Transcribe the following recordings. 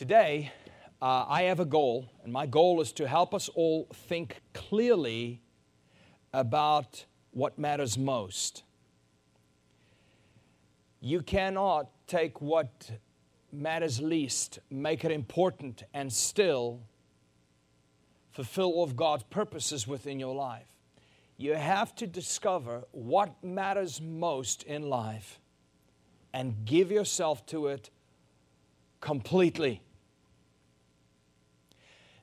Today, uh, I have a goal, and my goal is to help us all think clearly about what matters most. You cannot take what matters least, make it important, and still fulfill all of God's purposes within your life. You have to discover what matters most in life and give yourself to it completely.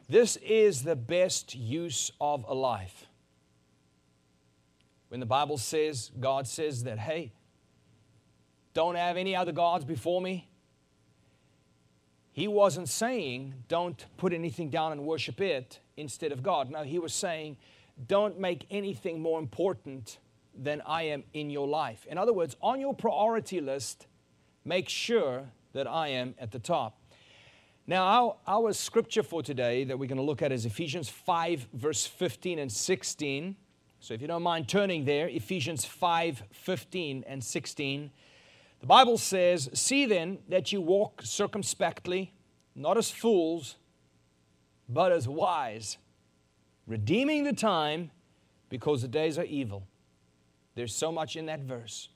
This is the best use of a life. When the Bible says, God says that, hey, don't have any other gods before me, He wasn't saying, don't put anything down and worship it instead of God. No, He was saying, don't make anything more important than I am in your life. In other words, on your priority list, make sure that I am at the top. Now, our, our scripture for today that we're going to look at is Ephesians 5, verse 15 and 16. So, if you don't mind turning there, Ephesians 5, 15 and 16. The Bible says, See then that you walk circumspectly, not as fools, but as wise, redeeming the time because the days are evil. There's so much in that verse.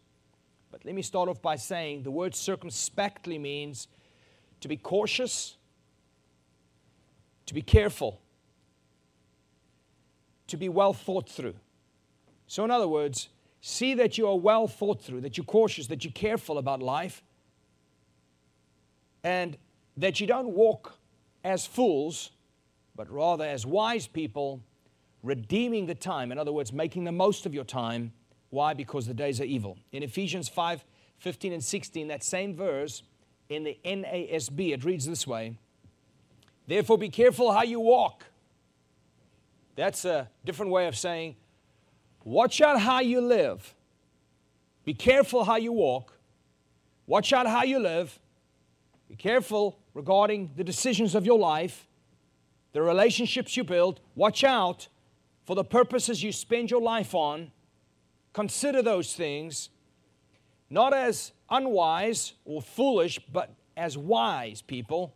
But let me start off by saying the word circumspectly means to be cautious to be careful, to be well thought through. So, in other words, see that you are well thought through, that you're cautious, that you're careful about life, and that you don't walk as fools, but rather as wise people, redeeming the time. In other words, making the most of your time. Why? Because the days are evil. In Ephesians 5 15 and 16, that same verse in the NASB, it reads this way Therefore, be careful how you walk. That's a different way of saying, watch out how you live. Be careful how you walk. Watch out how you live. Be careful regarding the decisions of your life, the relationships you build. Watch out for the purposes you spend your life on. Consider those things, not as unwise or foolish, but as wise people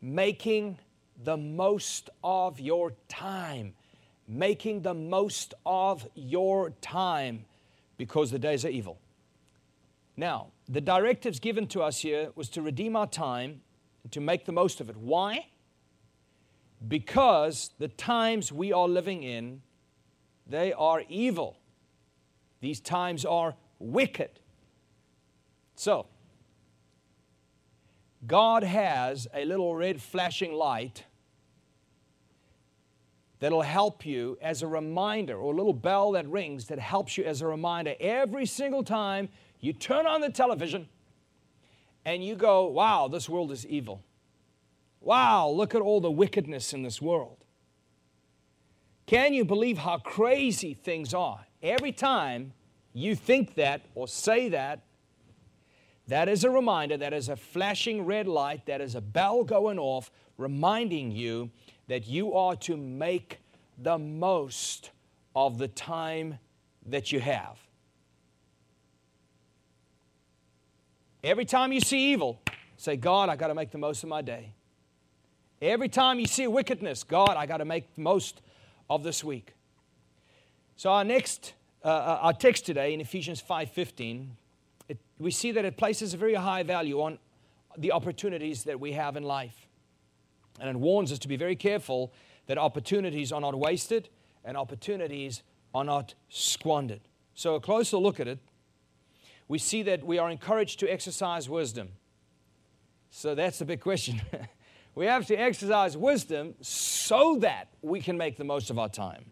making the most of your time. Making the most of your time because the days are evil. Now, the directives given to us here was to redeem our time and to make the most of it. Why? Because the times we are living in, they are evil. These times are wicked. So, God has a little red flashing light that'll help you as a reminder, or a little bell that rings that helps you as a reminder every single time you turn on the television and you go, wow, this world is evil. Wow, look at all the wickedness in this world. Can you believe how crazy things are? Every time you think that or say that, that is a reminder, that is a flashing red light, that is a bell going off, reminding you that you are to make the most of the time that you have. Every time you see evil, say, God, I got to make the most of my day. Every time you see wickedness, God, I got to make the most of this week. So our next, uh, uh our text today in Ephesians 5.15 it, we see that it places a very high value on the opportunities that we have in life. And it warns us to be very careful that opportunities are not wasted and opportunities are not squandered. So, a closer look at it, we see that we are encouraged to exercise wisdom. So, that's the big question. we have to exercise wisdom so that we can make the most of our time.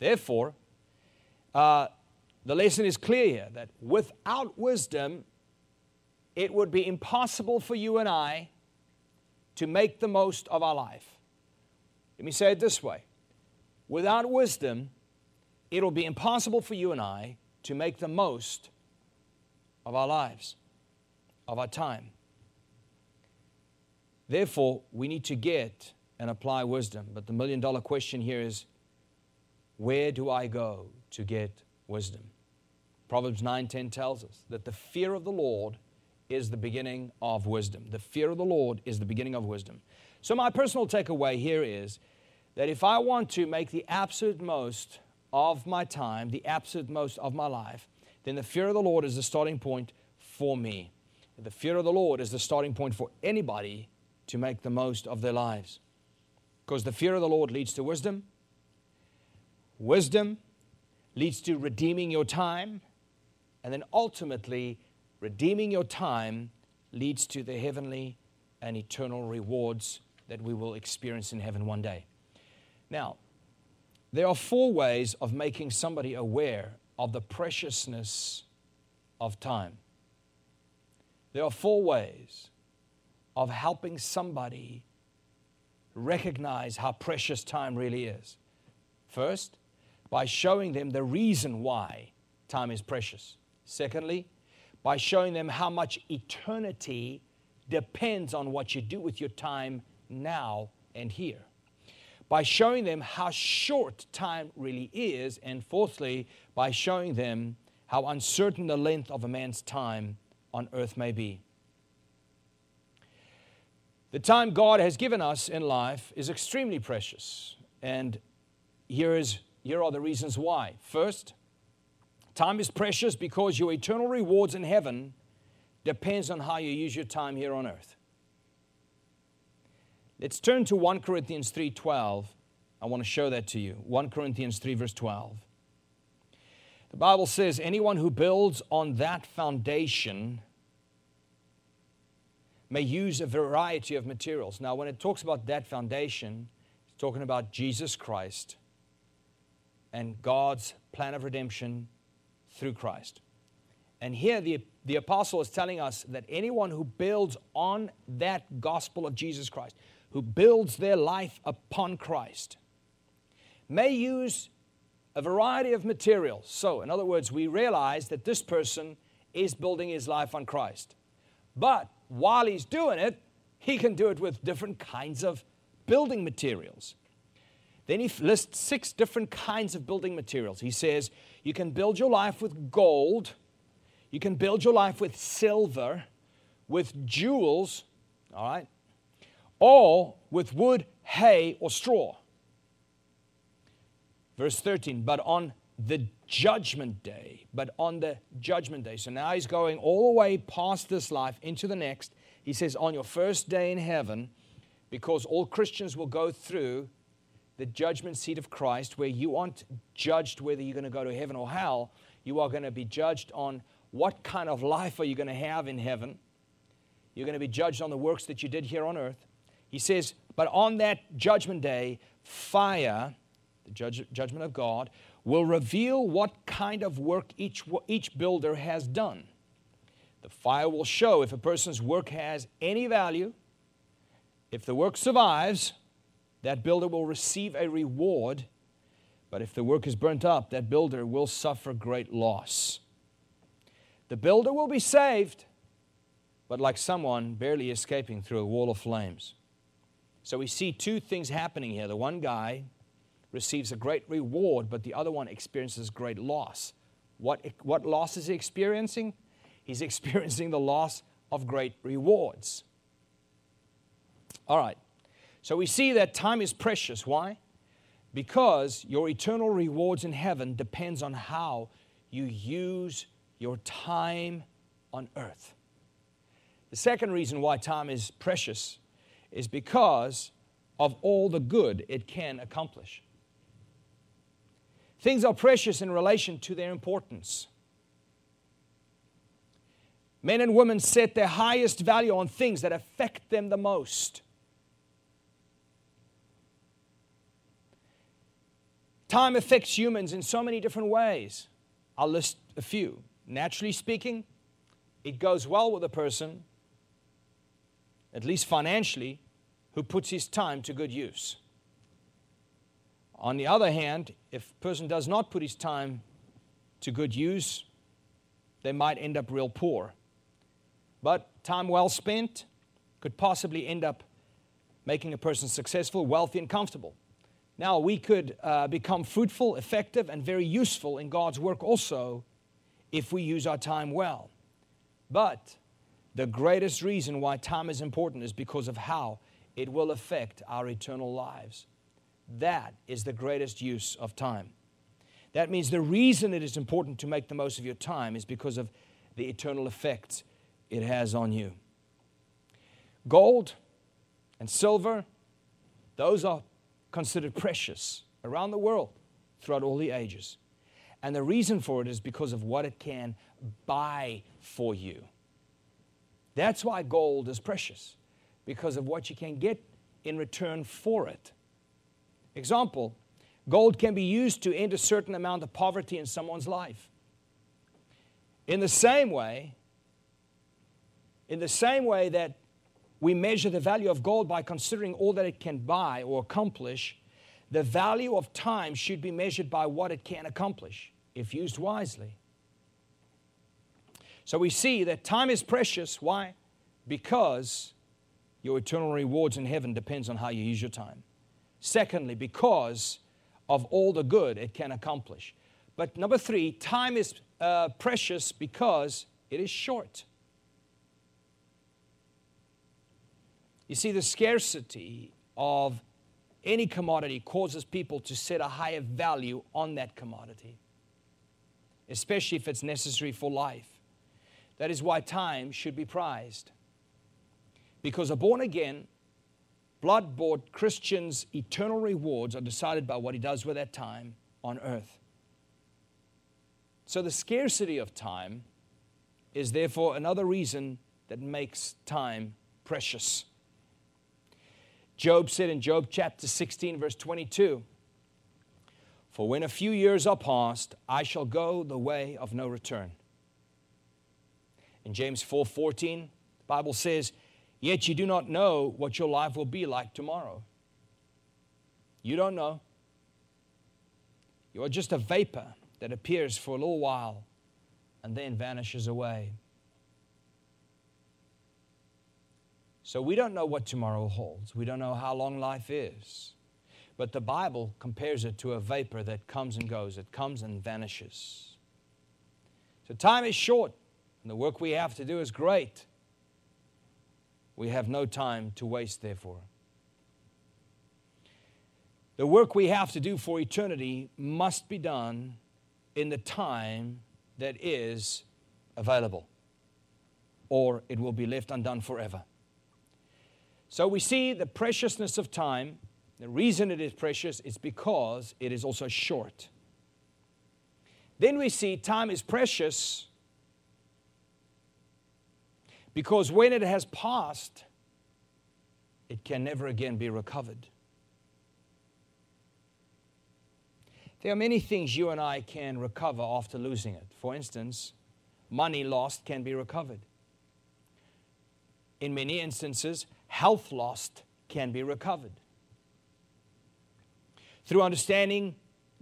Therefore, uh, the lesson is clear here that without wisdom, it would be impossible for you and I to make the most of our life. Let me say it this way without wisdom, it'll be impossible for you and I to make the most of our lives, of our time. Therefore, we need to get and apply wisdom. But the million dollar question here is where do I go to get wisdom? Proverbs 9:10 tells us that the fear of the Lord is the beginning of wisdom. The fear of the Lord is the beginning of wisdom. So, my personal takeaway here is that if I want to make the absolute most of my time, the absolute most of my life, then the fear of the Lord is the starting point for me. The fear of the Lord is the starting point for anybody to make the most of their lives. Because the fear of the Lord leads to wisdom. Wisdom leads to redeeming your time. And then ultimately, redeeming your time leads to the heavenly and eternal rewards that we will experience in heaven one day. Now, there are four ways of making somebody aware of the preciousness of time. There are four ways of helping somebody recognize how precious time really is. First, by showing them the reason why time is precious. Secondly, by showing them how much eternity depends on what you do with your time now and here. By showing them how short time really is. And fourthly, by showing them how uncertain the length of a man's time on earth may be. The time God has given us in life is extremely precious. And here, is, here are the reasons why. First, time is precious because your eternal rewards in heaven depends on how you use your time here on earth. Let's turn to 1 Corinthians 3:12. I want to show that to you. 1 Corinthians 3 verse 12. The Bible says anyone who builds on that foundation may use a variety of materials. Now, when it talks about that foundation, it's talking about Jesus Christ and God's plan of redemption through Christ. And here the, the apostle is telling us that anyone who builds on that gospel of Jesus Christ, who builds their life upon Christ, may use a variety of materials. So, in other words, we realize that this person is building his life on Christ. But while he's doing it, he can do it with different kinds of building materials. Then he lists six different kinds of building materials. He says, You can build your life with gold, you can build your life with silver, with jewels, all right, or with wood, hay, or straw. Verse 13, but on the judgment day, but on the judgment day. So now he's going all the way past this life into the next. He says, on your first day in heaven, because all Christians will go through the judgment seat of Christ, where you aren't judged whether you're going to go to heaven or hell. You are going to be judged on what kind of life are you going to have in heaven. You're going to be judged on the works that you did here on earth. He says, but on that judgment day, fire, the judge, judgment of God, will reveal what kind of work each, each builder has done. The fire will show if a person's work has any value. If the work survives, that builder will receive a reward. But if the work is burnt up, that builder will suffer great loss. The builder will be saved, but like someone barely escaping through a wall of flames. So we see two things happening here. The one guy receives a great reward, but the other one experiences great loss. What, what loss is he experiencing? He's experiencing the loss of great rewards. All right, so we see that time is precious. Why? Because your eternal rewards in heaven depends on how you use your time on earth. The second reason why time is precious is because of all the good it can accomplish. Things are precious in relation to their importance. Men and women set their highest value on things that affect them the most. Time affects humans in so many different ways. I'll list a few. Naturally speaking, it goes well with a person, at least financially, who puts his time to good use. On the other hand, if a person does not put his time to good use, they might end up real poor. But time well spent could possibly end up making a person successful, wealthy, and comfortable. Now, we could uh, become fruitful, effective, and very useful in God's work also if we use our time well. But The greatest reason why time is important is because of how it will affect our eternal lives. That is the greatest use of time. That means the reason it is important to make the most of your time is because of the eternal effects it has on you. Gold and silver, those are considered precious around the world throughout all the ages. And the reason for it is because of what it can buy for you. That's why gold is precious, because of what you can get in return for it. Example gold can be used to end a certain amount of poverty in someone's life. In the same way, in the same way that we measure the value of gold by considering all that it can buy or accomplish, the value of time should be measured by what it can accomplish if used wisely. So we see that time is precious. Why? Because your eternal rewards in heaven depends on how you use your time. Secondly, because of all the good it can accomplish. But number three, time is uh, precious because it is short. You see, the scarcity of any commodity causes people to set a higher value on that commodity, especially if it's necessary for life. That is why time should be prized. Because a born again, blood bought Christian's eternal rewards are decided by what he does with that time on earth. So the scarcity of time is therefore another reason that makes time precious. Job said in Job chapter 16, verse 22 For when a few years are past, I shall go the way of no return. In James 4 14, the Bible says, Yet you do not know what your life will be like tomorrow. You don't know. You are just a vapor that appears for a little while and then vanishes away. So we don't know what tomorrow holds. We don't know how long life is. But the Bible compares it to a vapor that comes and goes, it comes and vanishes. So time is short. And the work we have to do is great. We have no time to waste, therefore. The work we have to do for eternity must be done in the time that is available, or it will be left undone forever. So we see the preciousness of time. The reason it is precious is because it is also short. Then we see time is precious because when it has passed, it can never again be recovered. There are many things you and I can recover after losing it. For instance, money lost can be recovered. In many instances, health lost can be recovered. Through understanding,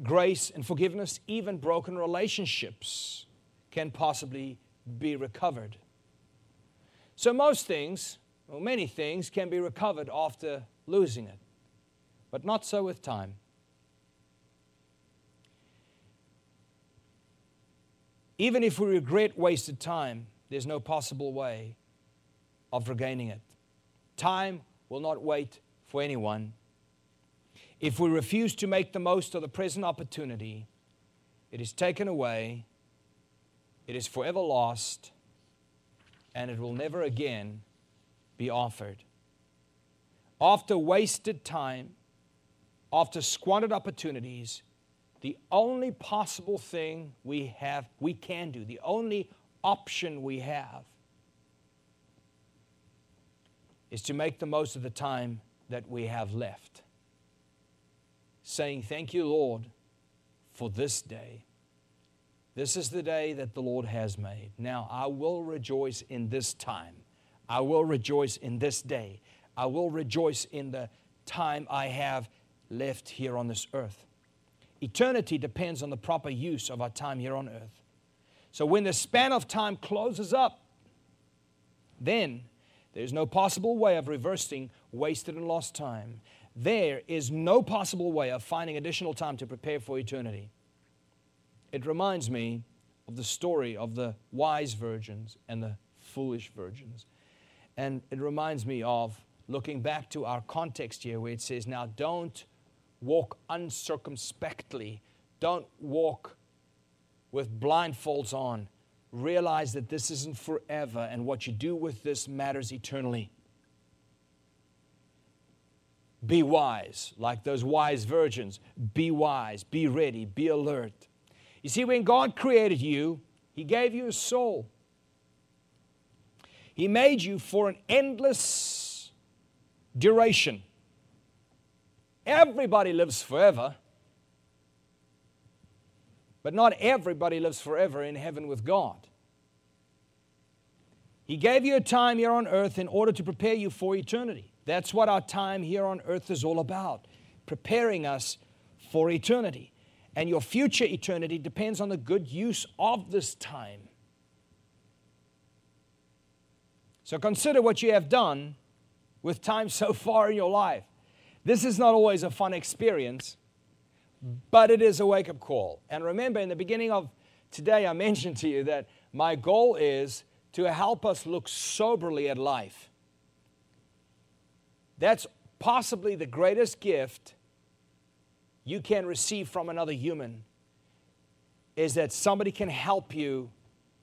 grace, and forgiveness, even broken relationships can possibly be recovered. So, most things, or many things, can be recovered after losing it, but not so with time. Even if we regret wasted time, there's no possible way of regaining it. Time will not wait for anyone. If we refuse to make the most of the present opportunity, it is taken away, it is forever lost, and it will never again be offered. After wasted time, after squandered opportunities, the only possible thing we have, we can do, the only option we have is to make the most of the time that we have left. Saying, Thank you, Lord, for this day. This is the day that the Lord has made. Now I will rejoice in this time. I will rejoice in this day. I will rejoice in the time I have left here on this earth. Eternity depends on the proper use of our time here on earth. So when the span of time closes up, then there's no possible way of reversing wasted and lost time. There is no possible way of finding additional time to prepare for eternity. It reminds me of the story of the wise virgins and the foolish virgins. And it reminds me of looking back to our context here where it says, Now don't walk uncircumspectly, don't walk with blindfolds on. Realize that this isn't forever, and what you do with this matters eternally. Be wise, like those wise virgins. Be wise, be ready, be alert. You see, when God created you, He gave you a soul. He made you for an endless duration. Everybody lives forever, but not everybody lives forever in heaven with God. He gave you a time here on earth in order to prepare you for eternity. That's what our time here on earth is all about preparing us for eternity. And your future eternity depends on the good use of this time. So consider what you have done with time so far in your life. This is not always a fun experience, but it is a wake up call. And remember, in the beginning of today, I mentioned to you that my goal is to help us look soberly at life. That's possibly the greatest gift you can receive from another human is that somebody can help you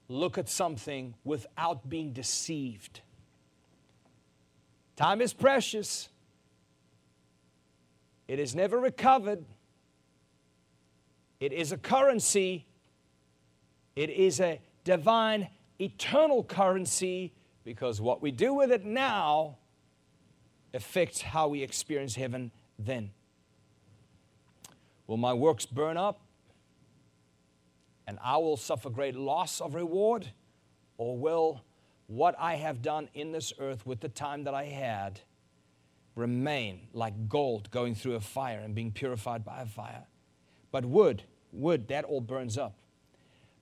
look at something without being deceived. Time is precious. It is never recovered. It is a currency. It is a divine, eternal currency because what we do with it now affects how we experience heaven then. Will my works burn up and I will suffer great loss of reward? Or will what I have done in this earth with the time that I had remain like gold going through a fire and being purified by a fire? But wood, wood, that all burns up.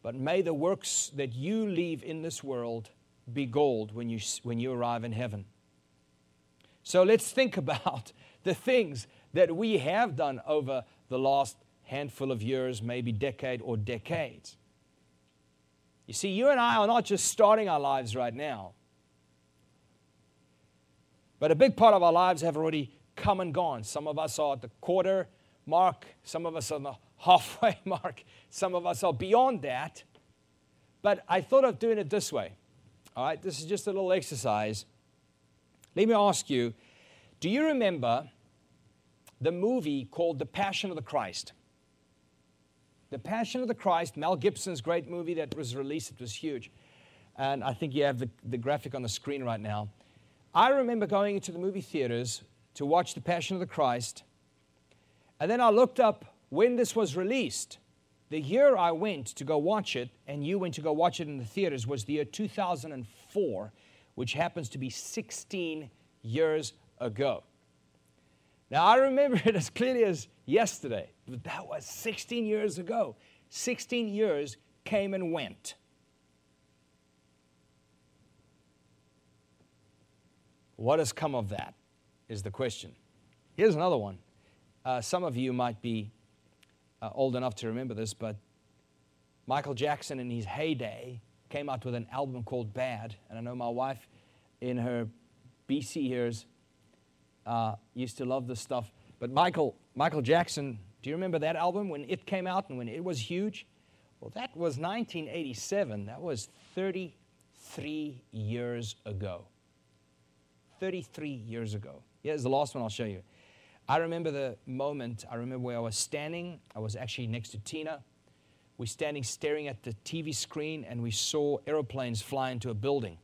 But may the works that you leave in this world be gold when you, when you arrive in heaven. So let's think about the things that we have done over the last handful of years, maybe decade or decades. You see, you and I are not just starting our lives right now, but a big part of our lives have already come and gone. Some of us are at the quarter mark, some of us are the halfway mark, some of us are beyond that. But I thought of doing it this way. All right, this is just a little exercise. Let me ask you do you remember the movie called The Passion of the Christ? The Passion of the Christ, Mel Gibson's great movie that was released, it was huge. And I think you have the, the graphic on the screen right now. I remember going into the movie theaters to watch The Passion of the Christ. And then I looked up when this was released. The year I went to go watch it, and you went to go watch it in the theaters, was the year 2004, which happens to be 16 years ago. Now, I remember it as clearly as yesterday, but that was 16 years ago. 16 years came and went. What has come of that is the question. Here's another one. Uh, some of you might be uh, old enough to remember this, but Michael Jackson, in his heyday, came out with an album called Bad. And I know my wife, in her BC years, uh, used to love this stuff. But Michael, Michael Jackson, do you remember that album when it came out and when it was huge? Well, that was 1987. That was 33 years ago. 33 years ago. Here's the last one I'll show you. I remember the moment, I remember where I was standing. I was actually next to Tina. We are standing staring at the TV screen and we saw aeroplanes fly into a building,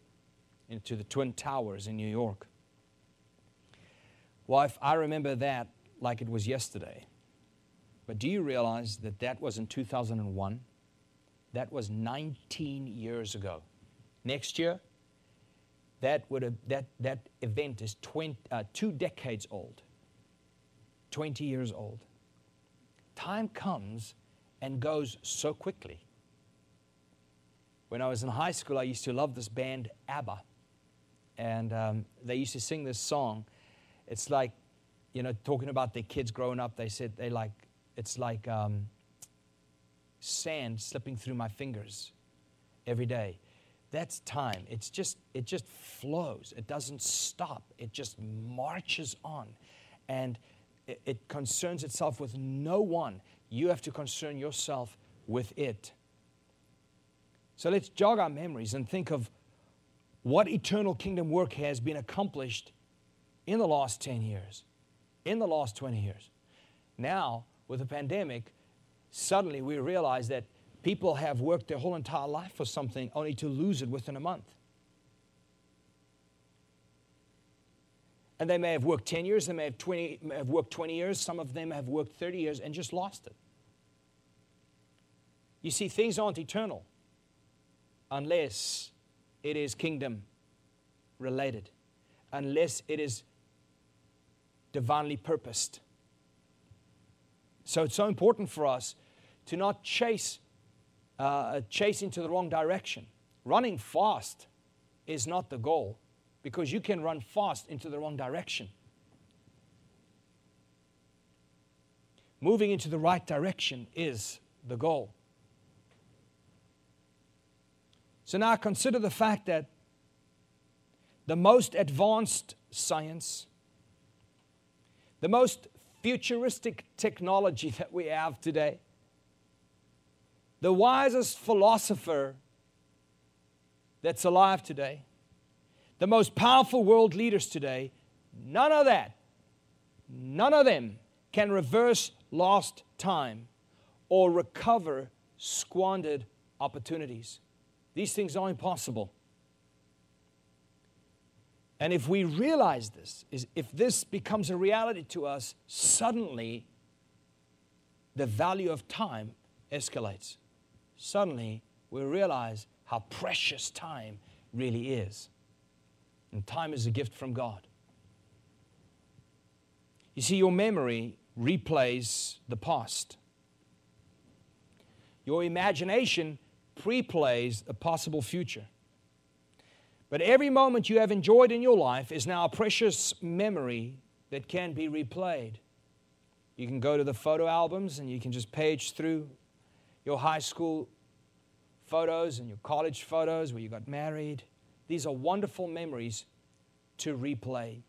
into the Twin Towers in New York. Wife, I remember that like it was yesterday. But do you realize that that was in 2001? That was 19 years ago. Next year, that, would have, that, that event is 20, uh, two decades old, 20 years old. Time comes and goes so quickly. When I was in high school, I used to love this band, ABBA. And um, they used to sing this song it's like, you know, talking about their kids growing up, they said they like, it's like um, sand slipping through my fingers every day. that's time. It's just it just flows. It doesn't stop. It just marches on. And it, concerns itself with no one. You have to concern yourself with it. So let's jog our memories and think of what eternal kingdom work has been accomplished in the last 10 years, in the last 20 years. Now, with the pandemic, suddenly we realize that people have worked their whole entire life for something only to lose it within a month. And they may have worked 10 years, they may have, 20, may have worked 20 years, some of them have worked 30 years and just lost it. You see, things aren't eternal unless it is kingdom related, unless it is divinely purposed. So it's so important for us to not chase, uh, chase into the wrong direction. Running fast is not the goal because you can run fast into the wrong direction. Moving into the right direction is the goal. So now consider the fact that the most advanced science, the most futuristic technology that we have today, the wisest philosopher that's alive today, the most powerful world leaders today, none of that, none of them can reverse lost time or recover squandered opportunities. These things are impossible. And if we realize this, is if this becomes a reality to us, suddenly the value of time escalates. Suddenly we realize how precious time really is. And time is a gift from God. You see, your memory replays the past. Your imagination pre-plays a possible future. But every moment you have enjoyed in your life is now a precious memory that can be replayed. You can go to the photo albums and you can just page through your high school photos and your college photos where you got married. These are wonderful memories to replay.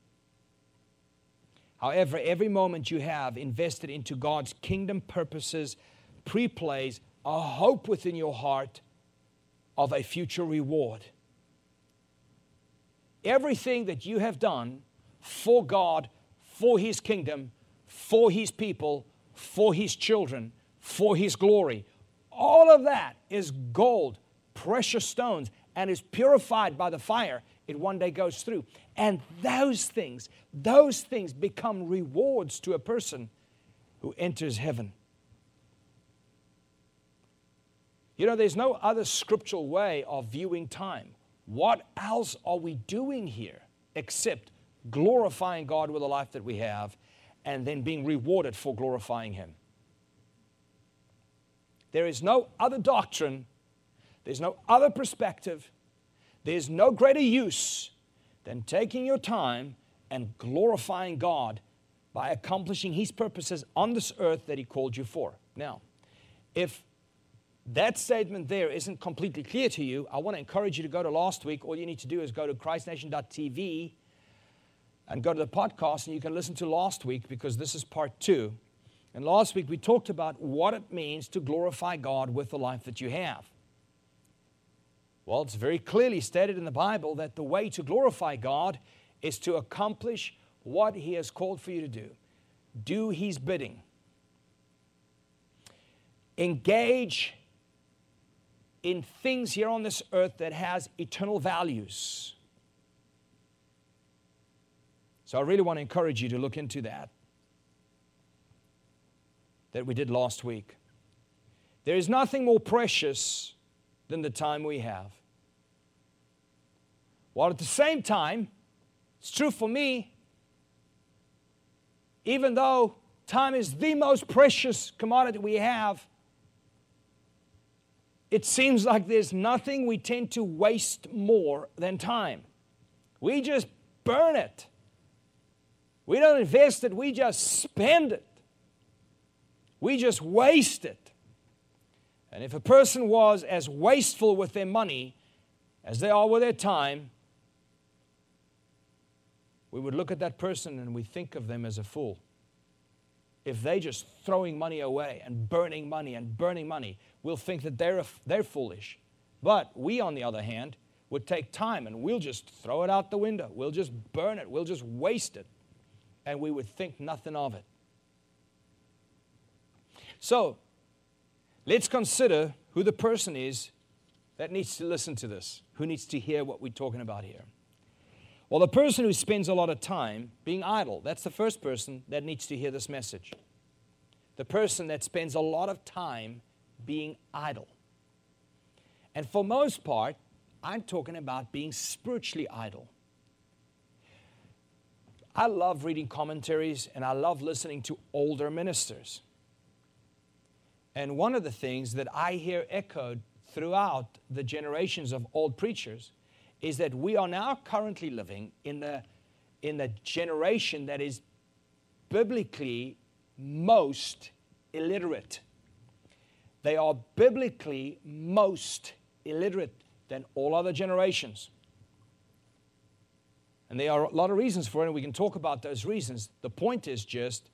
However, every moment you have invested into God's kingdom purposes pre plays a hope within your heart of a future reward. Everything that you have done for God, for His kingdom, for His people, for His children, for His glory, all of that is gold, precious stones, and is purified by the fire. It one day goes through. And those things, those things become rewards to a person who enters heaven. You know, there's no other scriptural way of viewing time. What else are we doing here except glorifying God with the life that we have and then being rewarded for glorifying Him? There is no other doctrine, there's no other perspective, there's no greater use than taking your time and glorifying God by accomplishing His purposes on this earth that He called you for. Now, if that statement there isn't completely clear to you, I want to encourage you to go to last week. All you need to do is go to christnation.tv and go to the podcast, and you can listen to last week because this is part two. And last week we talked about what it means to glorify God with the life that you have. Well, it's very clearly stated in the Bible that the way to glorify God is to accomplish what He has called for you to do. Do His bidding. Engage in things here on this earth that has eternal values. So I really want to encourage you to look into that that we did last week. There is nothing more precious than the time we have. While at the same time, it's true for me, even though time is the most precious commodity we have, it seems like there's nothing we tend to waste more than time. We just burn it. We don't invest it, we just spend it. We just waste it. And if a person was as wasteful with their money as they are with their time, we would look at that person and we think of them as a fool. If they're just throwing money away and burning money and burning money, we'll think that they're, they're foolish. But we, on the other hand, would take time and we'll just throw it out the window. We'll just burn it. We'll just waste it. And we would think nothing of it. So, let's consider who the person is that needs to listen to this, who needs to hear what we're talking about here. Well, the person who spends a lot of time being idle, that's the first person that needs to hear this message. The person that spends a lot of time being idle. And for most part, I'm talking about being spiritually idle. I love reading commentaries and I love listening to older ministers. And one of the things that I hear echoed throughout the generations of old preachers is that we are now currently living in the, in the generation that is biblically most illiterate. They are biblically most illiterate than all other generations. And there are a lot of reasons for it, and we can talk about those reasons. The point is just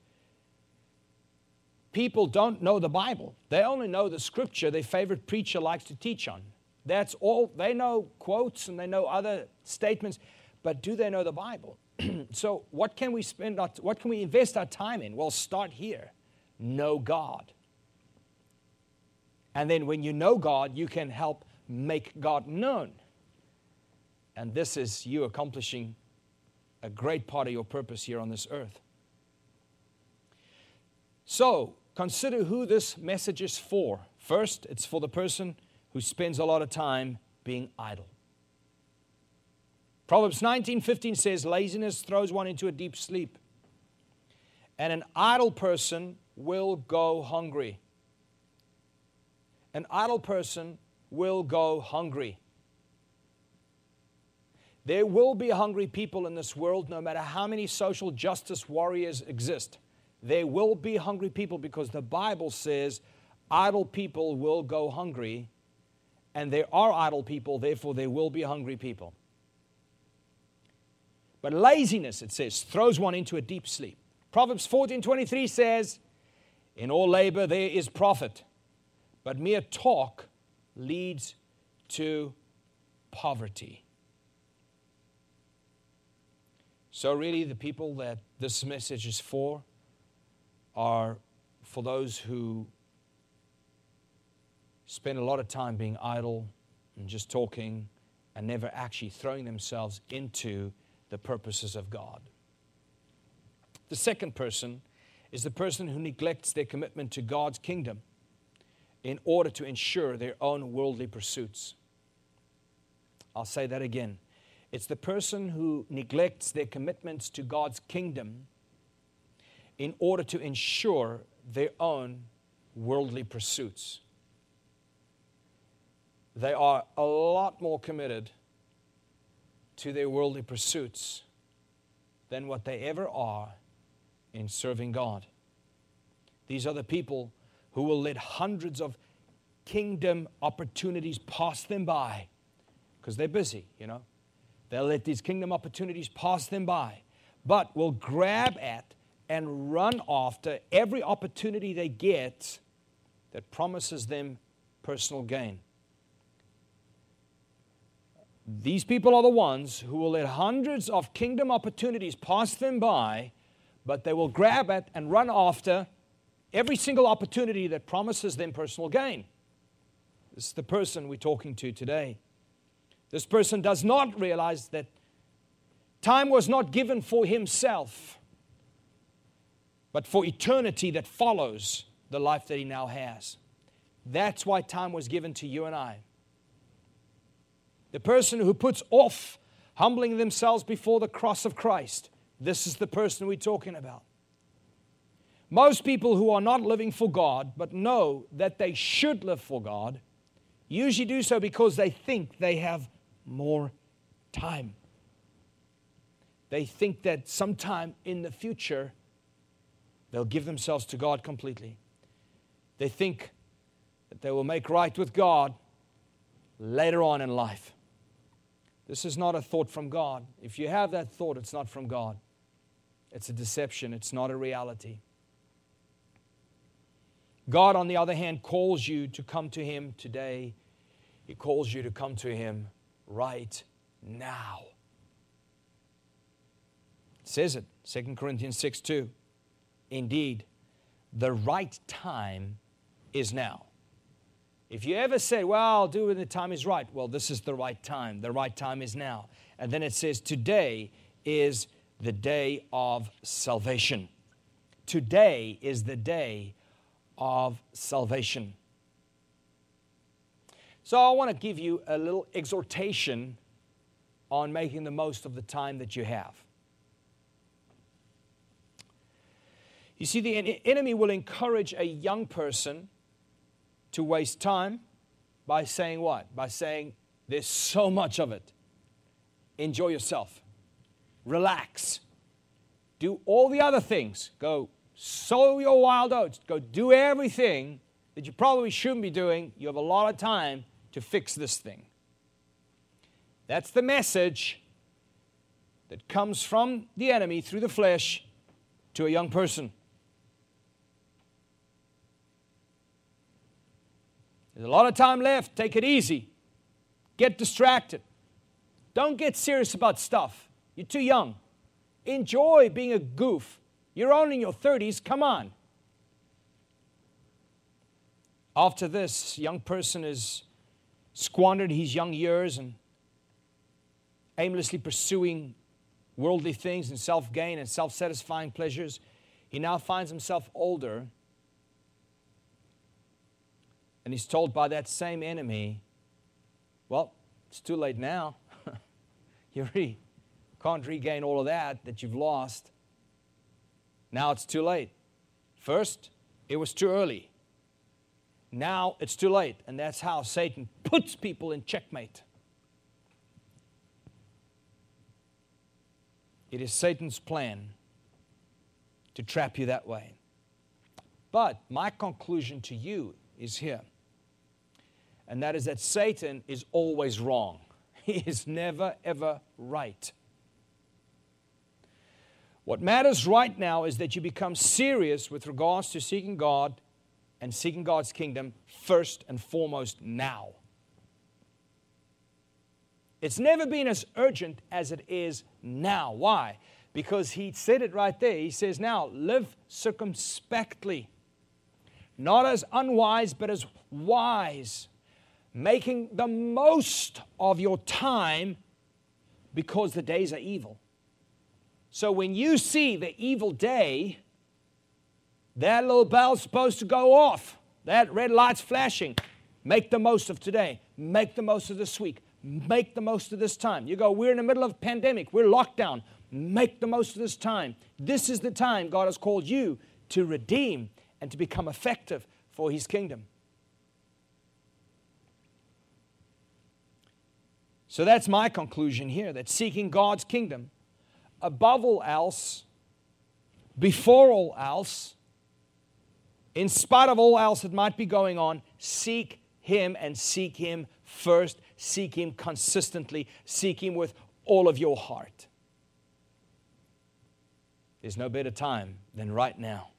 people don't know the Bible. They only know the scripture their favorite preacher likes to teach on. That's all. They know quotes and they know other statements, but do they know the Bible? so, what can we spend our, what can we invest our time in? Well, start here. Know God. And then when you know God, you can help make God known. And this is you accomplishing a great part of your purpose here on this earth. So, consider who this message is for. First, it's for the person who spends a lot of time being idle. Proverbs 19:15 says laziness throws one into a deep sleep. And an idle person will go hungry. An idle person will go hungry. There will be hungry people in this world no matter how many social justice warriors exist. There will be hungry people because the Bible says idle people will go hungry, and there are idle people, therefore, there will be hungry people. But laziness, it says, throws one into a deep sleep. Proverbs 14 23 says, In all labor there is profit, but mere talk leads to poverty. So, really, the people that this message is for are for those who spend a lot of time being idle and just talking and never actually throwing themselves into the purposes of God. The second person is the person who neglects their commitment to God's kingdom in order to ensure their own worldly pursuits. I'll say that again. It's the person who neglects their commitments to God's kingdom in order to ensure their own worldly pursuits. They are a lot more committed to their worldly pursuits than what they ever are in serving God. These are the people who will let hundreds of kingdom opportunities pass them by because they're busy, you know. They'll let these kingdom opportunities pass them by, but will grab at and run after every opportunity they get that promises them personal gain. These people are the ones who will let hundreds of kingdom opportunities pass them by, but they will grab at and run after every single opportunity that promises them personal gain. This is the person we're talking to today. This person does not realize that time was not given for himself but for eternity that follows the life that he now has. That's why time was given to you and I. The person who puts off humbling themselves before the cross of Christ, this is the person we're talking about. Most people who are not living for God but know that they should live for God usually do so because they think they have more time. They think that sometime in the future They'll give themselves to God completely. They think that they will make right with God later on in life. This is not a thought from God. If you have that thought, it's not from God. It's a deception, it's not a reality. God, on the other hand, calls you to come to Him today. He calls you to come to Him right now. It says it, 2 Corinthians 6 2. Indeed, the right time is now. If you ever say, well, I'll do it when the time is right, well, this is the right time. The right time is now. And then it says, today is the day of salvation. Today is the day of salvation. So I want to give you a little exhortation on making the most of the time that you have. You see, the enemy will encourage a young person to waste time by saying what? By saying, there's so much of it. Enjoy yourself, relax, do all the other things. Go sow your wild oats, go do everything that you probably shouldn't be doing. You have a lot of time to fix this thing. That's the message that comes from the enemy through the flesh to a young person. There's a lot of time left. Take it easy. Get distracted. Don't get serious about stuff. You're too young. Enjoy being a goof. You're only in your 30s. Come on. After this, young person has squandered his young years and aimlessly pursuing worldly things and self gain and self satisfying pleasures. He now finds himself older and he's told by that same enemy, well, it's too late now. you can't regain all of that that you've lost. Now it's too late. First, it was too early. Now it's too late. And that's how Satan puts people in checkmate. It is Satan's plan to trap you that way. But my conclusion to you is here and that is that Satan is always wrong. He is never, ever right. What matters right now is that you become serious with regards to seeking God and seeking God's kingdom first and foremost now. It's never been as urgent as it is now. Why? Because he said it right there. He says, Now live circumspectly, not as unwise, but as wise making the most of your time because the days are evil. So when you see the evil day, that little bell's supposed to go off. That red light's flashing. Make the most of today. Make the most of this week. Make the most of this time. You go, we're in the middle of a pandemic. We're locked down. Make the most of this time. This is the time God has called you to redeem and to become effective for His kingdom. So that's my conclusion here that seeking God's kingdom above all else, before all else, in spite of all else that might be going on, seek Him and seek Him first. Seek Him consistently. Seek Him with all of your heart. There's no better time than right now.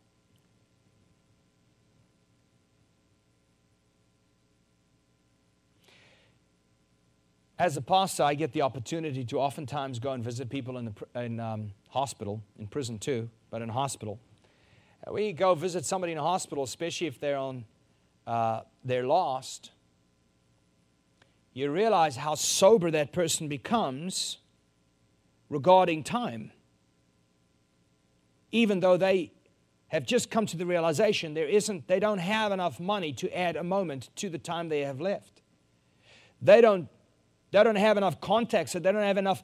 As a pastor, I get the opportunity to oftentimes go and visit people in, the, in um, hospital, in prison too, but in hospital. Uh, we go visit somebody in a hospital, especially if they're on, uh, they're lost. You realize how sober that person becomes regarding time. Even though they have just come to the realization there isn't, they don't have enough money to add a moment to the time they have left. They don't they don't have enough contacts, they don't have enough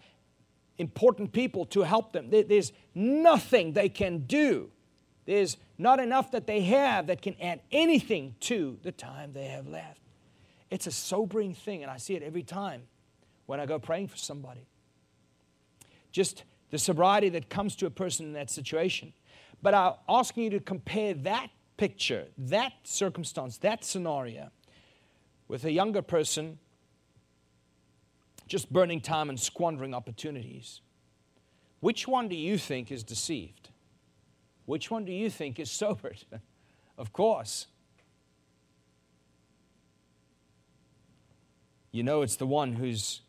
important people to help them. There's nothing they can do. There's not enough that they have that can add anything to the time they have left. It's a sobering thing, and I see it every time when I go praying for somebody. Just the sobriety that comes to a person in that situation. But I'm asking you to compare that picture, that circumstance, that scenario with a younger person just burning time and squandering opportunities. Which one do you think is deceived? Which one do you think is sobered? of course. You know it's the one who's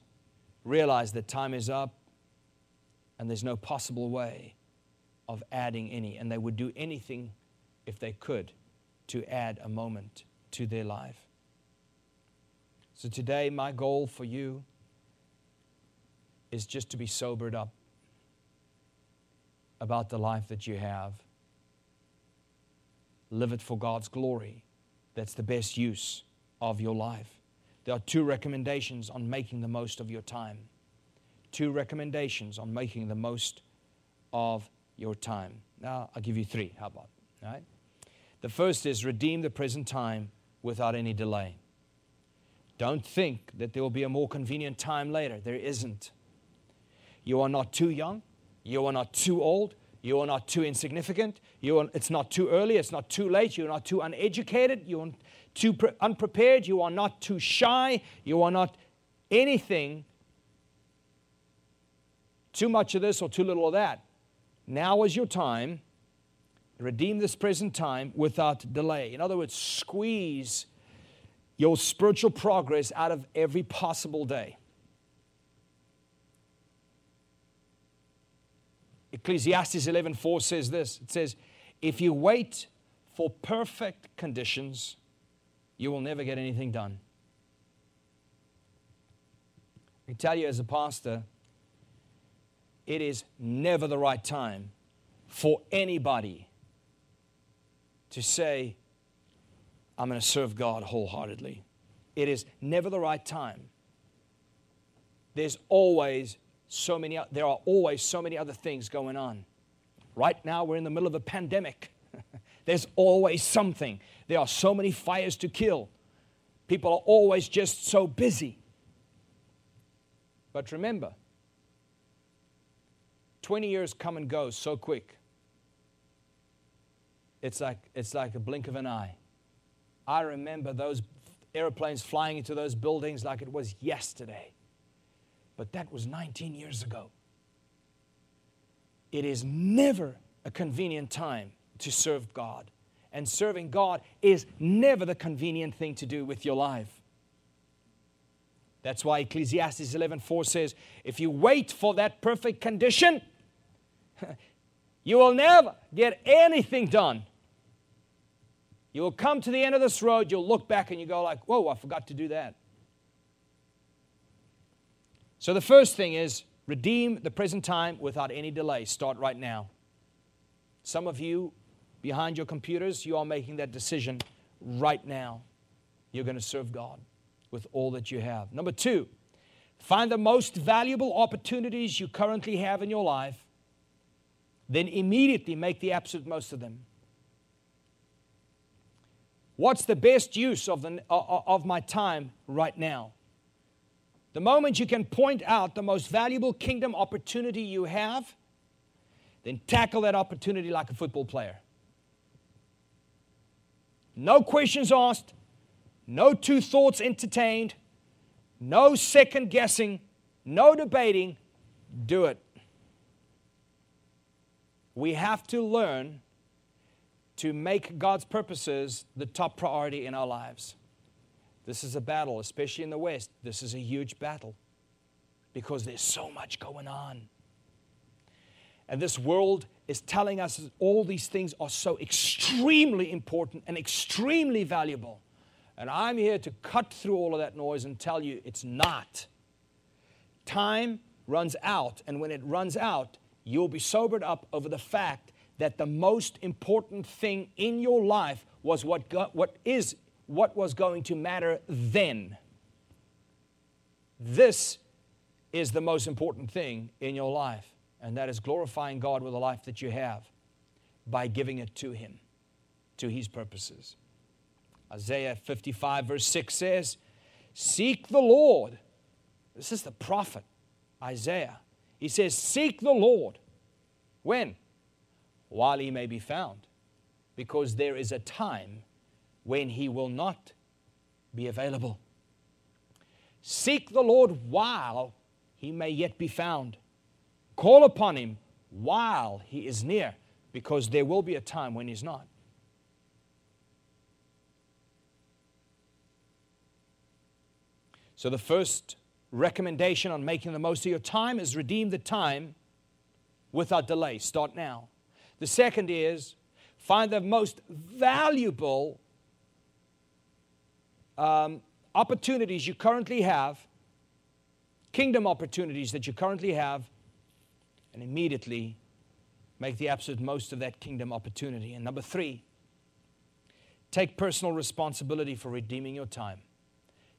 realized that time is up and there's no possible way of adding any, and they would do anything if they could to add a moment to their life. So today, my goal for you is just to be sobered up about the life that you have. Live it for God's glory. That's the best use of your life. There are two recommendations on making the most of your time. Two recommendations on making the most of your time. Now, I'll give you three. How about? All right? The first is redeem the present time without any delay. Don't think that there will be a more convenient time later. There isn't. You are not too young. You are not too old. You are not too insignificant. You are, it's not too early. It's not too late. You're not too uneducated. You are too pre- unprepared. You are not too shy. You are not anything too much of this or too little of that. Now is your time. Redeem this present time without delay. In other words, squeeze your spiritual progress out of every possible day. Ecclesiastes 11:4 says this. It says, "If you wait for perfect conditions, you will never get anything done." I tell you as a pastor, it is never the right time for anybody to say, I'm going to serve God wholeheartedly. It is never the right time. There's always so many, there are always so many other things going on. Right now, we're in the middle of a pandemic. There's always something. There are so many fires to kill. People are always just so busy. But remember, 20 years come and go so quick. It's like, it's like a blink of an eye. I remember those airplanes flying into those buildings like it was yesterday. But that was 19 years ago. It is never a convenient time to serve God. And serving God is never the convenient thing to do with your life. That's why Ecclesiastes 11:4 says, if you wait for that perfect condition, you will never get anything done. You will come to the end of this road, you'll look back and you go like, "Whoa, I forgot to do that." So the first thing is redeem the present time without any delay. Start right now. Some of you behind your computers, you are making that decision right now. You're going to serve God with all that you have. Number 2, find the most valuable opportunities you currently have in your life then immediately make the absolute most of them. What's the best use of, the, uh, uh, of my time right now? The moment you can point out the most valuable kingdom opportunity you have, then tackle that opportunity like a football player. No questions asked, no two thoughts entertained, no second guessing, no debating. Do it we have to learn to make God's purposes the top priority in our lives. This is a battle, especially in the West. This is a huge battle because there's so much going on. And this world is telling us that all these things are so extremely important and extremely valuable. And I'm here to cut through all of that noise and tell you it's not. Time runs out, and when it runs out, you'll be sobered up over the fact that the most important thing in your life was what, what is what was going to matter then. This is the most important thing in your life, and that is glorifying God with the life that you have by giving it to Him, to His purposes. Isaiah 55, verse 6 says, Seek the Lord. This is the prophet, Isaiah. He says, Seek the Lord. When? While he may be found. Because there is a time when he will not be available. Seek the Lord while he may yet be found. Call upon him while he is near, because there will be a time when he's not. So, the first recommendation on making the most of your time is redeem the time without delay. Start now. The second is find the most valuable um, opportunities you currently have, kingdom opportunities that you currently have, and immediately make the absolute most of that kingdom opportunity. And number three, take personal responsibility for redeeming your time.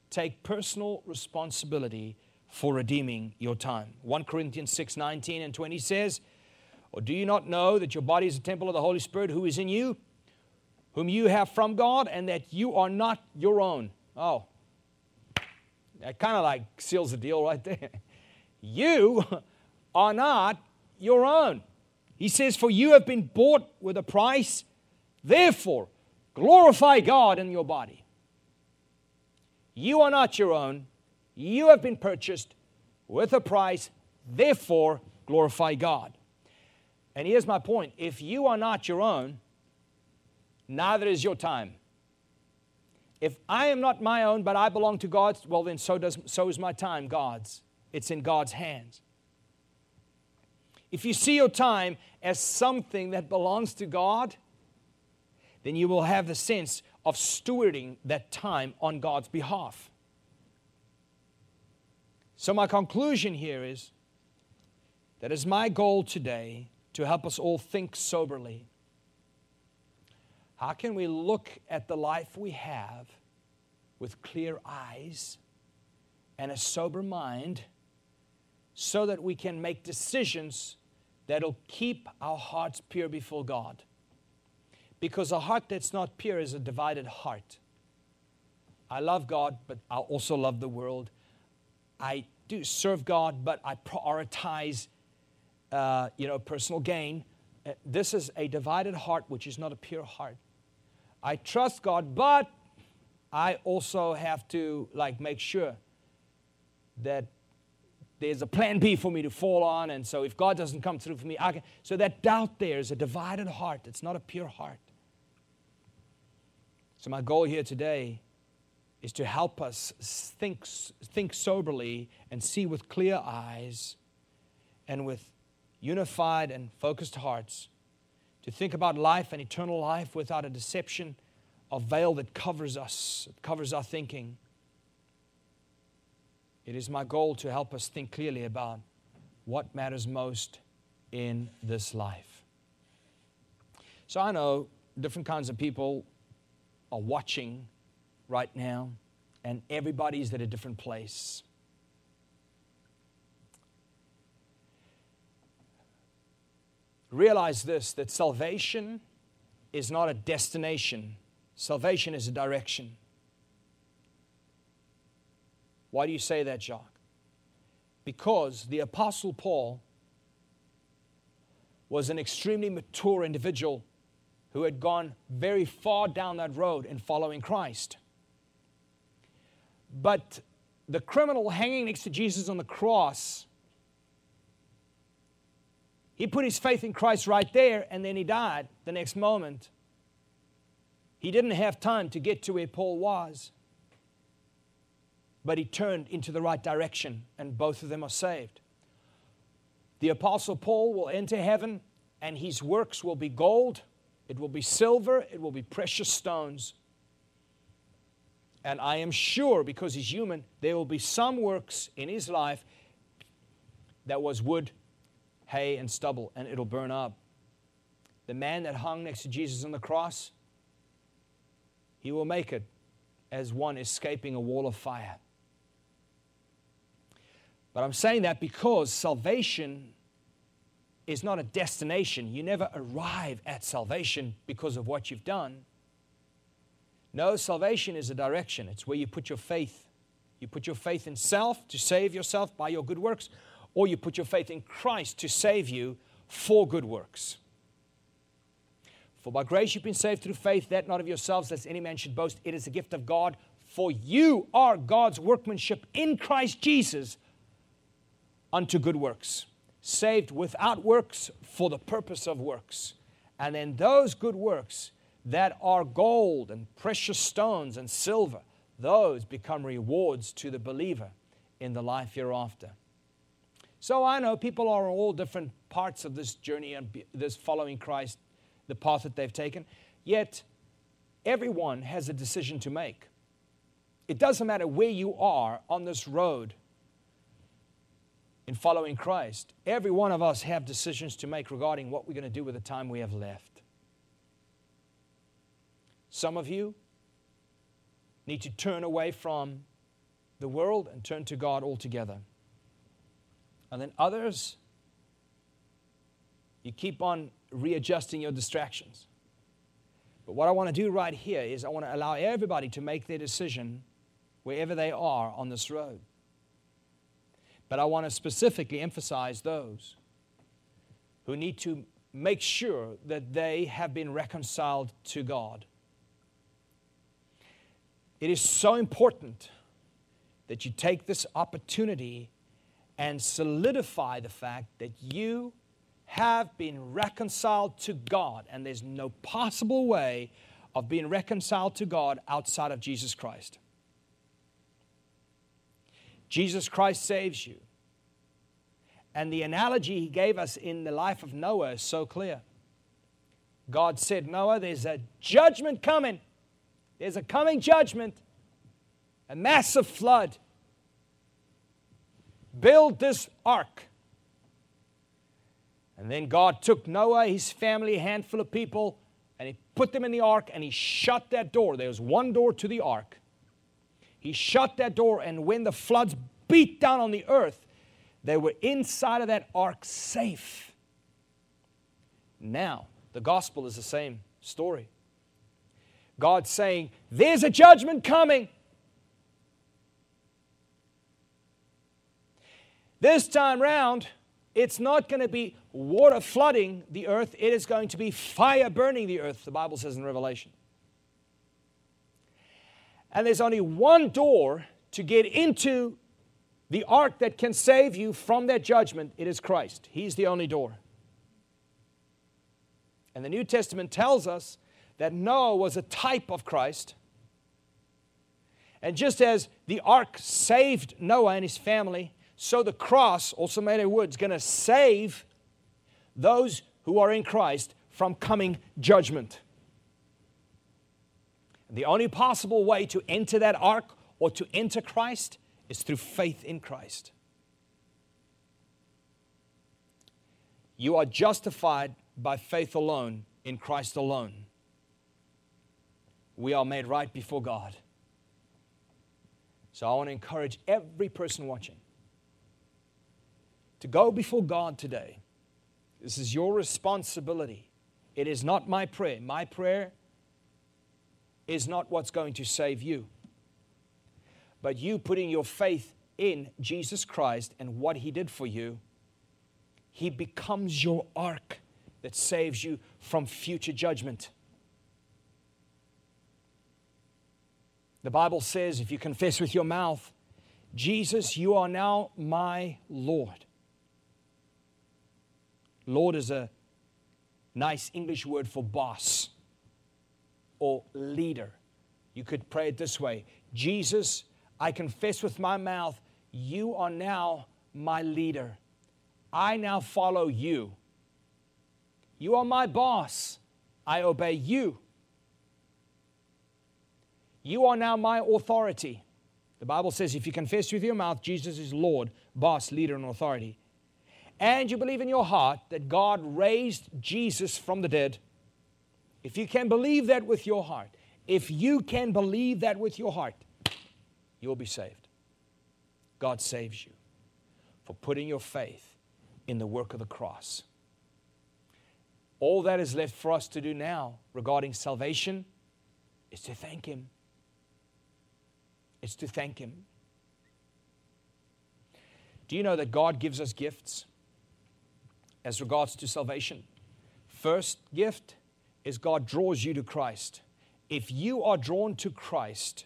Take personal responsibility for redeeming your time. 1 Corinthians 6 19 and 20 says, Or do you not know that your body is a temple of the Holy Spirit who is in you, whom you have from God, and that you are not your own? Oh, that kind of like seals the deal right there. You are not your own. He says, For you have been bought with a price, therefore glorify God in your body. You are not your own. You have been purchased with a price, therefore glorify God. And here's my point if you are not your own, neither is your time. If I am not my own, but I belong to God's, well, then so, does, so is my time God's. It's in God's hands. If you see your time as something that belongs to God, then you will have the sense of stewarding that time on God's behalf. So, my conclusion here is that is my goal today to help us all think soberly how can we look at the life we have with clear eyes and a sober mind so that we can make decisions that'll keep our hearts pure before God? Because a heart that's not pure is a divided heart. I love God, but I also love the world. I do serve God, but I prioritize, uh, you know, personal gain. Uh, this is a divided heart, which is not a pure heart. I trust God, but I also have to like make sure that there's a plan B for me to fall on. And so if God doesn't come through for me, I can. So that doubt there is a divided heart. It's not a pure heart. So my goal here today is to help us think, think soberly and see with clear eyes and with unified and focused hearts to think about life and eternal life without a deception, a veil that covers us, that covers our thinking. It is my goal to help us think clearly about what matters most in this life. So I know different kinds of people are watching right now, and everybody's at a different place. Realize this that salvation is not a destination, salvation is a direction. Why do you say that, Jacques? Because the Apostle Paul was an extremely mature individual who had gone very far down that road in following Christ. But the criminal hanging next to Jesus on the cross he put his faith in Christ right there and then he died the next moment. He didn't have time to get to where Paul was, but he turned into the right direction and both of them are saved. The Apostle Paul will enter heaven and his works will be gold, it will be silver, it will be precious stones. And I am sure, because he's human, there will be some works in his life that was wood hay and stubble, and it'll burn up. The man that hung next to Jesus on the cross, he will make it as one escaping a wall of fire. But I'm saying that because salvation is not a destination. You never arrive at salvation because of what you've done. No, salvation is a direction. It's where you put your faith. You put your faith in self to save yourself by your good works, or you put your faith in Christ to save you for good works. For by grace you've been saved through faith, that not of yourselves, lest any man should boast. It is a gift of God For you are God's workmanship in Christ Jesus unto good works, saved without works for the purpose of works. And then those good works that are gold and precious stones and silver, those become rewards to the believer in the life hereafter. So I know people are on all different parts of this journey and this following Christ, the path that they've taken, yet everyone has a decision to make. It doesn't matter where you are on this road in following Christ. Every one of us have decisions to make regarding what we're going to do with the time we have left. Some of you need to turn away from the world and turn to God altogether. And then others, you keep on readjusting your distractions. But what I want to do right here is I want to allow everybody to make their decision wherever they are on this road. But I want to specifically emphasize those who need to make sure that they have been reconciled to God. It is so important that you take this opportunity and solidify the fact that you have been reconciled to God, and there's no possible way of being reconciled to God outside of Jesus Christ. Jesus Christ saves you. And the analogy he gave us in the life of Noah is so clear. God said, Noah, there's a judgment coming. There's a coming judgment, a massive flood. Build this ark. And then God took Noah, his family, a handful of people, and he put them in the ark and he shut that door. There was one door to the ark. He shut that door, and when the floods beat down on the earth, they were inside of that ark safe. Now, the gospel is the same story. God's saying, There's a judgment coming. This time round, it's not going to be water flooding the earth, it is going to be fire burning the earth, the Bible says in Revelation. And there's only one door to get into the ark that can save you from that judgment. It is Christ. He's the only door. And the New Testament tells us that Noah was a type of Christ. And just as the ark saved Noah and his family, so the cross, also made of wood, is going to save those who are in Christ from coming judgment. The only possible way to enter that ark or to enter Christ is through faith in Christ. You are justified by faith alone in Christ alone. We are made right before God. So I want to encourage every person watching to go before God today. This is your responsibility. It is not my prayer. My prayer is not what's going to save you. But you putting your faith in Jesus Christ and what He did for you, He becomes your ark that saves you from future judgment. The Bible says if you confess with your mouth, Jesus, you are now my Lord. Lord is a nice English word for boss or leader. You could pray it this way Jesus, I confess with my mouth, you are now my leader. I now follow you. You are my boss. I obey you. You are now my authority. The Bible says if you confess with your mouth Jesus is Lord, boss, leader, and authority, and you believe in your heart that God raised Jesus from the dead, if you can believe that with your heart, if you can believe that with your heart, you will be saved. God saves you for putting your faith in the work of the cross. All that is left for us to do now regarding salvation is to thank Him. It's to thank Him. Do you know that God gives us gifts as regards to salvation? First gift is God draws you to Christ. If you are drawn to Christ,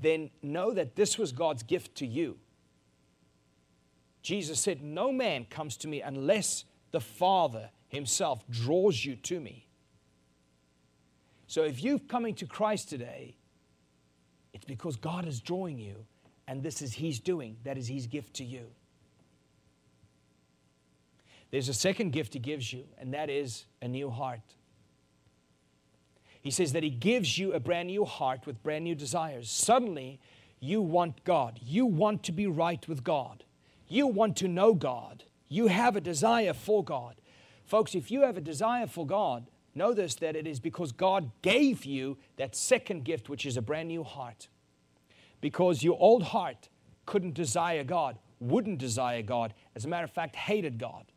then know that this was God's gift to you. Jesus said, No man comes to me unless the Father Himself draws you to me. So if you're coming to Christ today, it's because God is drawing you, and this is He's doing. That is His gift to you. There's a second gift He gives you, and that is a new heart. He says that He gives you a brand new heart with brand new desires. Suddenly, you want God. You want to be right with God. You want to know God. You have a desire for God. Folks, if you have a desire for God, know this that it is because God gave you that second gift, which is a brand new heart. Because your old heart couldn't desire God, wouldn't desire God, as a matter of fact, hated God.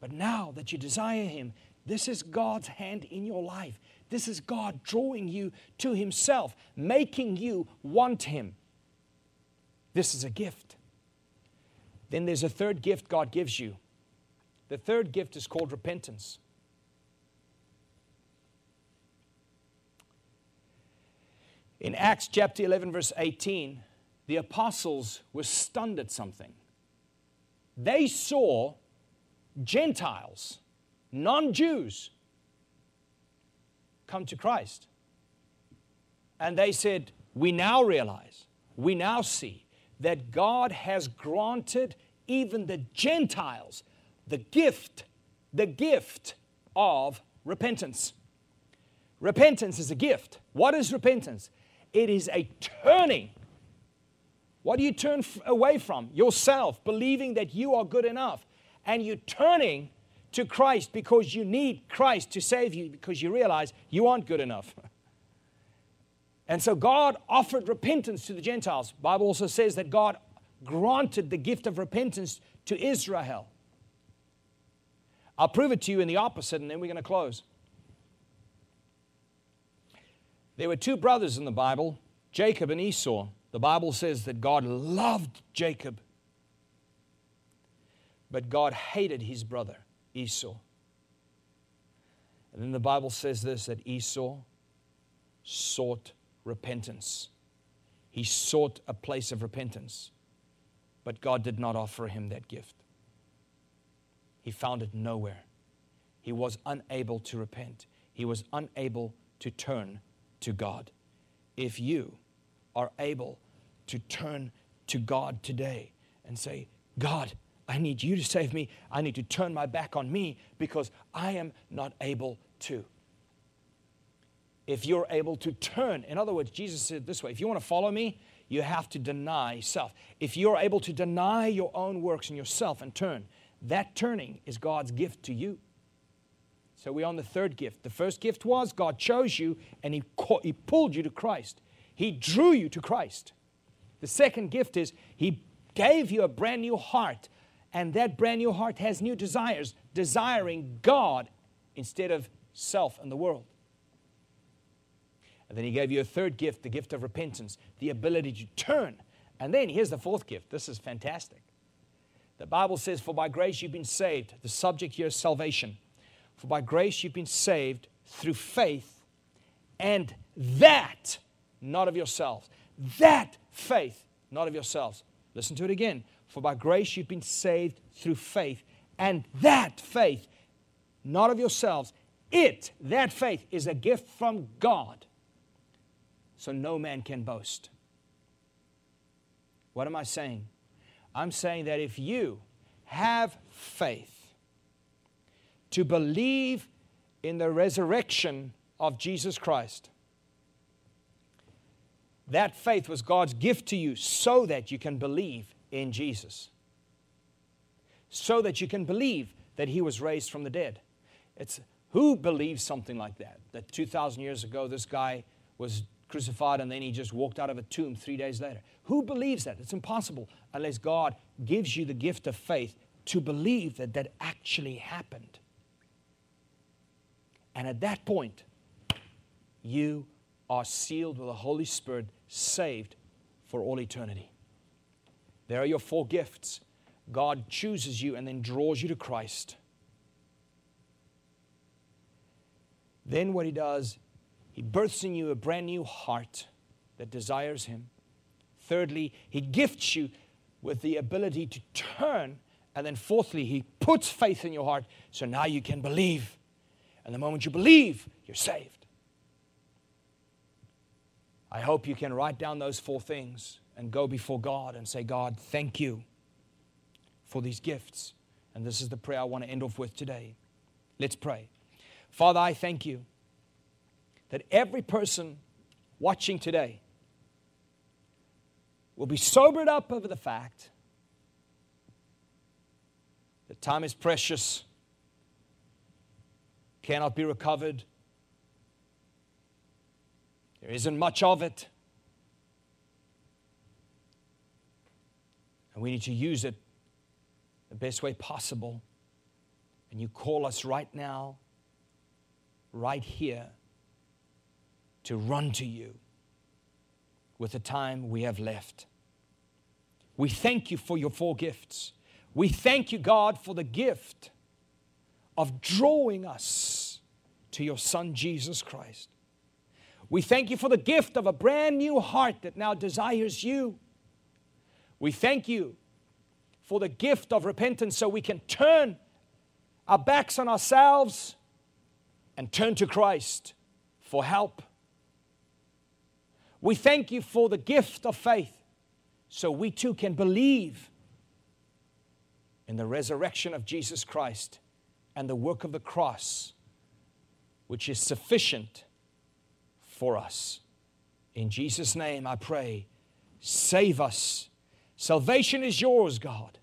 But now that you desire Him, this is God's hand in your life. This is God drawing you to Himself, making you want Him. This is a gift. Then there's a third gift God gives you. The third gift is called repentance. In Acts chapter 11, verse 18, the apostles were stunned at something. They saw Gentiles, non Jews, come to Christ. And they said, We now realize, we now see that God has granted even the Gentiles the gift, the gift of repentance. Repentance is a gift. What is repentance? It is a turning. What do you turn away from? Yourself, believing that you are good enough. And you're turning to Christ because you need Christ to save you because you realize you aren't good enough. And so God offered repentance to the Gentiles. Bible also says that God granted the gift of repentance to Israel. I'll prove it to you in the opposite, and then we're going to close. There were two brothers in the Bible, Jacob and Esau. The Bible says that God loved Jacob, but God hated his brother, Esau. And then the Bible says this that Esau sought repentance. He sought a place of repentance, but God did not offer him that gift. He found it nowhere. He was unable to repent, he was unable to turn to God. If you are able to turn to God today and say, God, I need you to save me. I need to turn my back on me because I am not able to if you're able to turn. In other words, Jesus said this way if you want to follow me, you have to deny self. If you're able to deny your own works and yourself and turn, that turning is God's gift to you. So we're on the third gift. The first gift was God chose you and He, caught, he pulled you to Christ, He drew you to Christ. The second gift is He gave you a brand new heart, and that brand new heart has new desires, desiring God instead of self and the world. And then he gave you a third gift, the gift of repentance, the ability to turn. And then here's the fourth gift. This is fantastic. The Bible says, For by grace you've been saved. The subject here is salvation. For by grace you've been saved through faith, and that not of yourselves. That faith, not of yourselves. Listen to it again. For by grace you've been saved through faith, and that faith, not of yourselves. It, that faith, is a gift from God so no man can boast. What am I saying? I'm saying that if you have faith to believe in the resurrection of Jesus Christ, that faith was God's gift to you so that you can believe in Jesus. So that you can believe that he was raised from the dead. It's who believes something like that? That 2,000 years ago, this guy was crucified and then he just walked out of a tomb three days later. Who believes that? It's impossible unless God gives you the gift of faith to believe that that actually happened. And at that point, you are sealed with the Holy Spirit, saved for all eternity. There are your four gifts. God chooses you and then draws you to Christ. Then what he does he births in you a brand new heart. that desires Him. Thirdly, He gifts you with the ability to turn. And then, fourthly, He puts faith in your heart so now you can believe. And the moment you believe, you're saved. I hope you can write down those four things and go before God and say, God, thank you for these gifts. And this is the prayer I want to end off with today. Let's pray. Father, I thank you that every person watching today will be sobered up over the fact that time is precious, cannot be recovered, there isn't much of it. And we need to use it the best way possible. And you call us right now, right here, to run to you with the time we have left. We thank you for your four gifts. We thank you, God, for the gift of drawing us to your Son, Jesus Christ. We thank you for the gift of a brand new heart that now desires you. We thank you for the gift of repentance so we can turn our backs on ourselves and turn to Christ for help. We thank you for the gift of faith so we too can believe in the resurrection of Jesus Christ and the work of the cross, which is sufficient for us. In Jesus' name, I pray, save us. Salvation is yours, God.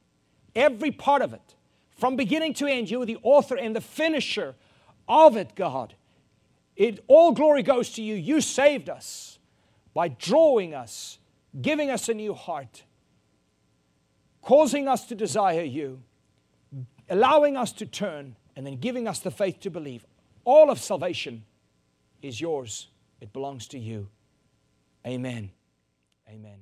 Every part of it, from beginning to end, you are the author and the finisher of it, God. It all glory goes to you. You saved us by drawing us, giving us a new heart, causing us to desire you, allowing us to turn, and then giving us the faith to believe. All of salvation is yours. It belongs to you. Amen. Amen.